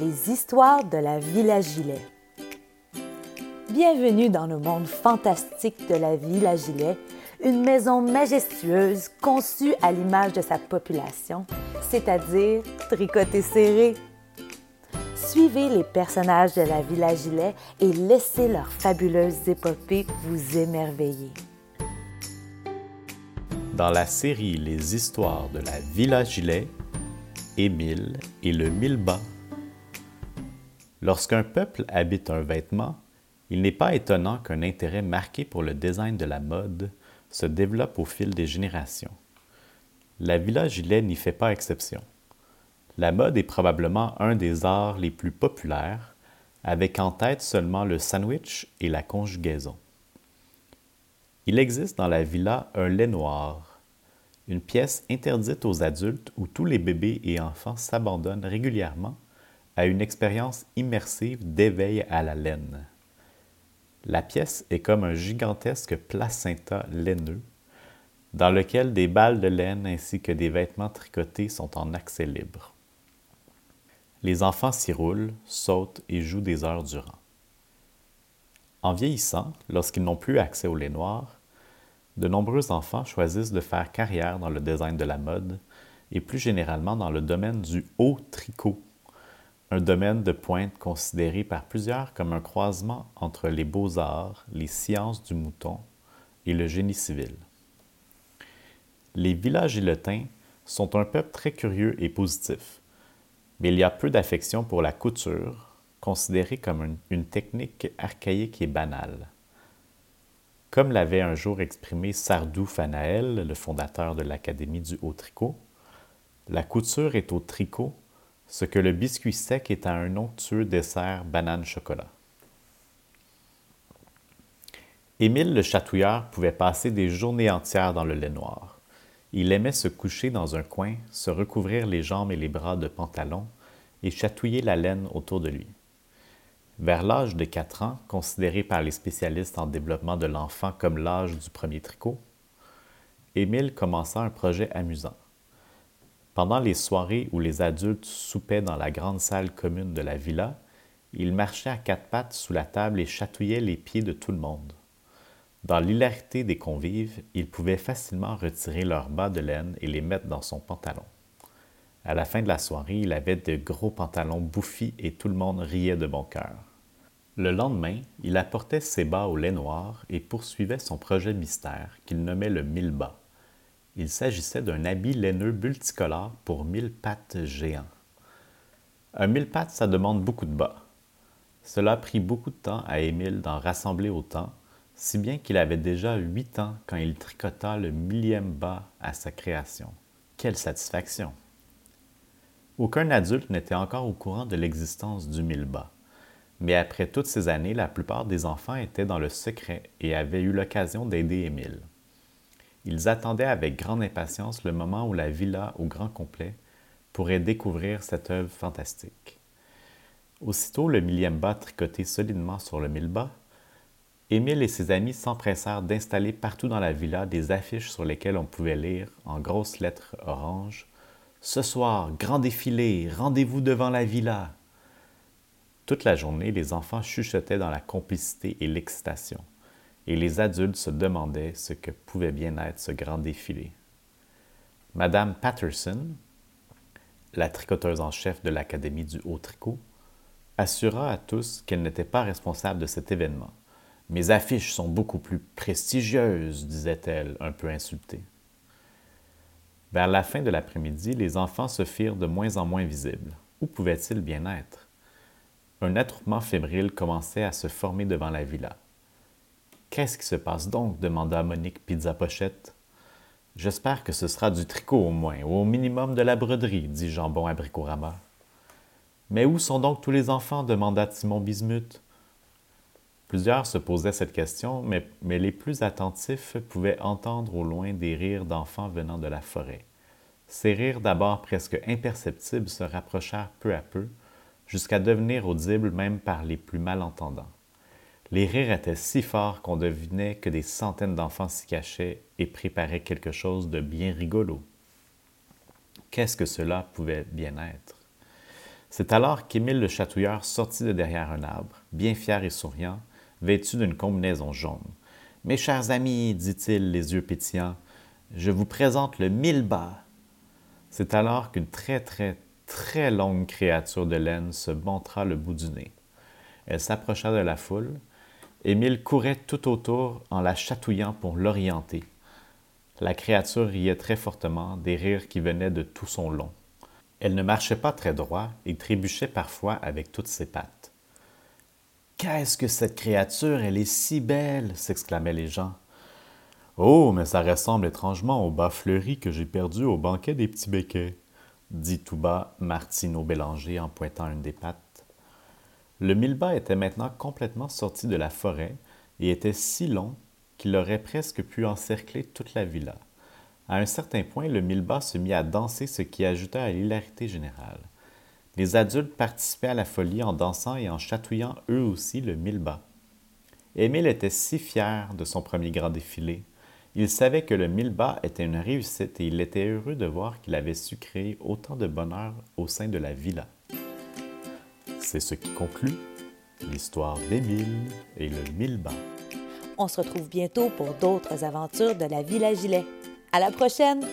les histoires de la Villa Gilet. Bienvenue dans le monde fantastique de la Villa Gilet, une maison majestueuse conçue à l'image de sa population, c'est-à-dire tricotée serrée. Suivez les personnages de la Villa Gilet et laissez leurs fabuleuses épopées vous émerveiller. Dans la série Les histoires de la Villa Gilet, Émile et le mille-bas. Lorsqu'un peuple habite un vêtement, il n'est pas étonnant qu'un intérêt marqué pour le design de la mode se développe au fil des générations. La Villa Gilet n'y fait pas exception. La mode est probablement un des arts les plus populaires, avec en tête seulement le sandwich et la conjugaison. Il existe dans la villa un lait noir, une pièce interdite aux adultes où tous les bébés et enfants s'abandonnent régulièrement à une expérience immersive d'éveil à la laine. La pièce est comme un gigantesque placenta laineux dans lequel des balles de laine ainsi que des vêtements tricotés sont en accès libre. Les enfants s'y roulent, sautent et jouent des heures durant. En vieillissant, lorsqu'ils n'ont plus accès au lait noir, de nombreux enfants choisissent de faire carrière dans le design de la mode et plus généralement dans le domaine du haut tricot, un domaine de pointe considéré par plusieurs comme un croisement entre les beaux-arts, les sciences du mouton et le génie civil. Les villages gilotins sont un peuple très curieux et positif, mais il y a peu d'affection pour la couture, considérée comme une, une technique archaïque et banale. Comme l'avait un jour exprimé Sardou Fanaël, le fondateur de l'Académie du haut tricot, la couture est au tricot ce que le biscuit sec est à un onctueux dessert banane-chocolat. Émile le chatouilleur pouvait passer des journées entières dans le lait noir. Il aimait se coucher dans un coin, se recouvrir les jambes et les bras de pantalon et chatouiller la laine autour de lui. Vers l'âge de 4 ans, considéré par les spécialistes en développement de l'enfant comme l'âge du premier tricot, Émile commença un projet amusant. Pendant les soirées où les adultes soupaient dans la grande salle commune de la villa, il marchait à quatre pattes sous la table et chatouillait les pieds de tout le monde. Dans l'hilarité des convives, il pouvait facilement retirer leurs bas de laine et les mettre dans son pantalon. À la fin de la soirée, il avait de gros pantalons bouffis et tout le monde riait de bon cœur. Le lendemain, il apportait ses bas au lait noir et poursuivait son projet mystère qu'il nommait le mille bas. Il s'agissait d'un habit laineux multicolore pour mille pattes géants. Un mille pattes, ça demande beaucoup de bas. Cela a pris beaucoup de temps à Émile d'en rassembler autant, si bien qu'il avait déjà huit ans quand il tricota le millième bas à sa création. Quelle satisfaction! Aucun adulte n'était encore au courant de l'existence du mille bas. Mais après toutes ces années, la plupart des enfants étaient dans le secret et avaient eu l'occasion d'aider Émile. Ils attendaient avec grande impatience le moment où la villa au grand complet pourrait découvrir cette œuvre fantastique. Aussitôt le millième bas tricoté solidement sur le mille bas, Émile et ses amis s'empressèrent d'installer partout dans la villa des affiches sur lesquelles on pouvait lire, en grosses lettres oranges, Ce soir, grand défilé, rendez-vous devant la villa. Toute la journée, les enfants chuchotaient dans la complicité et l'excitation, et les adultes se demandaient ce que pouvait bien être ce grand défilé. Madame Patterson, la tricoteuse en chef de l'Académie du haut tricot, assura à tous qu'elle n'était pas responsable de cet événement. Mes affiches sont beaucoup plus prestigieuses, disait-elle, un peu insultée. Vers la fin de l'après-midi, les enfants se firent de moins en moins visibles. Où pouvaient-ils bien être? Un attroupement fébrile commençait à se former devant la villa. Qu'est-ce qui se passe donc? demanda Monique Pizza Pochette. J'espère que ce sera du tricot au moins, ou au minimum de la broderie, dit Jambon à Bricorama. Mais où sont donc tous les enfants? demanda Timon Bismuth. Plusieurs se posaient cette question, mais, les plus attentifs pouvaient entendre au loin des rires d'enfants venant de la forêt. Ces rires, d'abord presque imperceptibles, se rapprochèrent peu à peu, jusqu'à devenir audible même par les plus malentendants. Les rires étaient si forts qu'on devinait que des centaines d'enfants s'y cachaient et préparaient quelque chose de bien rigolo. Qu'est-ce que cela pouvait bien être? C'est alors qu'Émile le chatouilleur sortit de derrière un arbre, bien fier et souriant, vêtu d'une combinaison jaune. Mes chers amis, dit-il, les yeux pétillants, je vous présente le mille bas. C'est alors qu'une très très très longue créature de laine se montra le bout du nez. Elle s'approcha de la foule. Émile courait tout autour en la chatouillant pour l'orienter. La créature riait très fortement, des rires qui venaient de tout son long. Elle ne marchait pas très droit et trébuchait parfois avec toutes ses pattes. Qu'est-ce que cette créature, elle est si belle s'exclamaient les gens. Oh, mais ça ressemble étrangement au bas fleuri que j'ai perdu au banquet des petits béquets, dit tout bas Martine au Bélanger en pointant une des pattes. Le mille-bas était maintenant complètement sorti de la forêt et était si long qu'il aurait presque pu encercler toute la villa. À un certain point, le mille-bas se mit à danser, ce qui ajouta à l'hilarité générale. Les adultes participaient à la folie en dansant et en chatouillant eux aussi le mille-bas. Émile était si fier de son premier grand défilé. Il savait que le mille-bas était une réussite et il était heureux de voir qu'il avait su créer autant de bonheur au sein de la villa. C'est ce qui conclut l'histoire d'Émile et le mille-bas. On se retrouve bientôt pour d'autres aventures de la Villa Gilet. À la prochaine!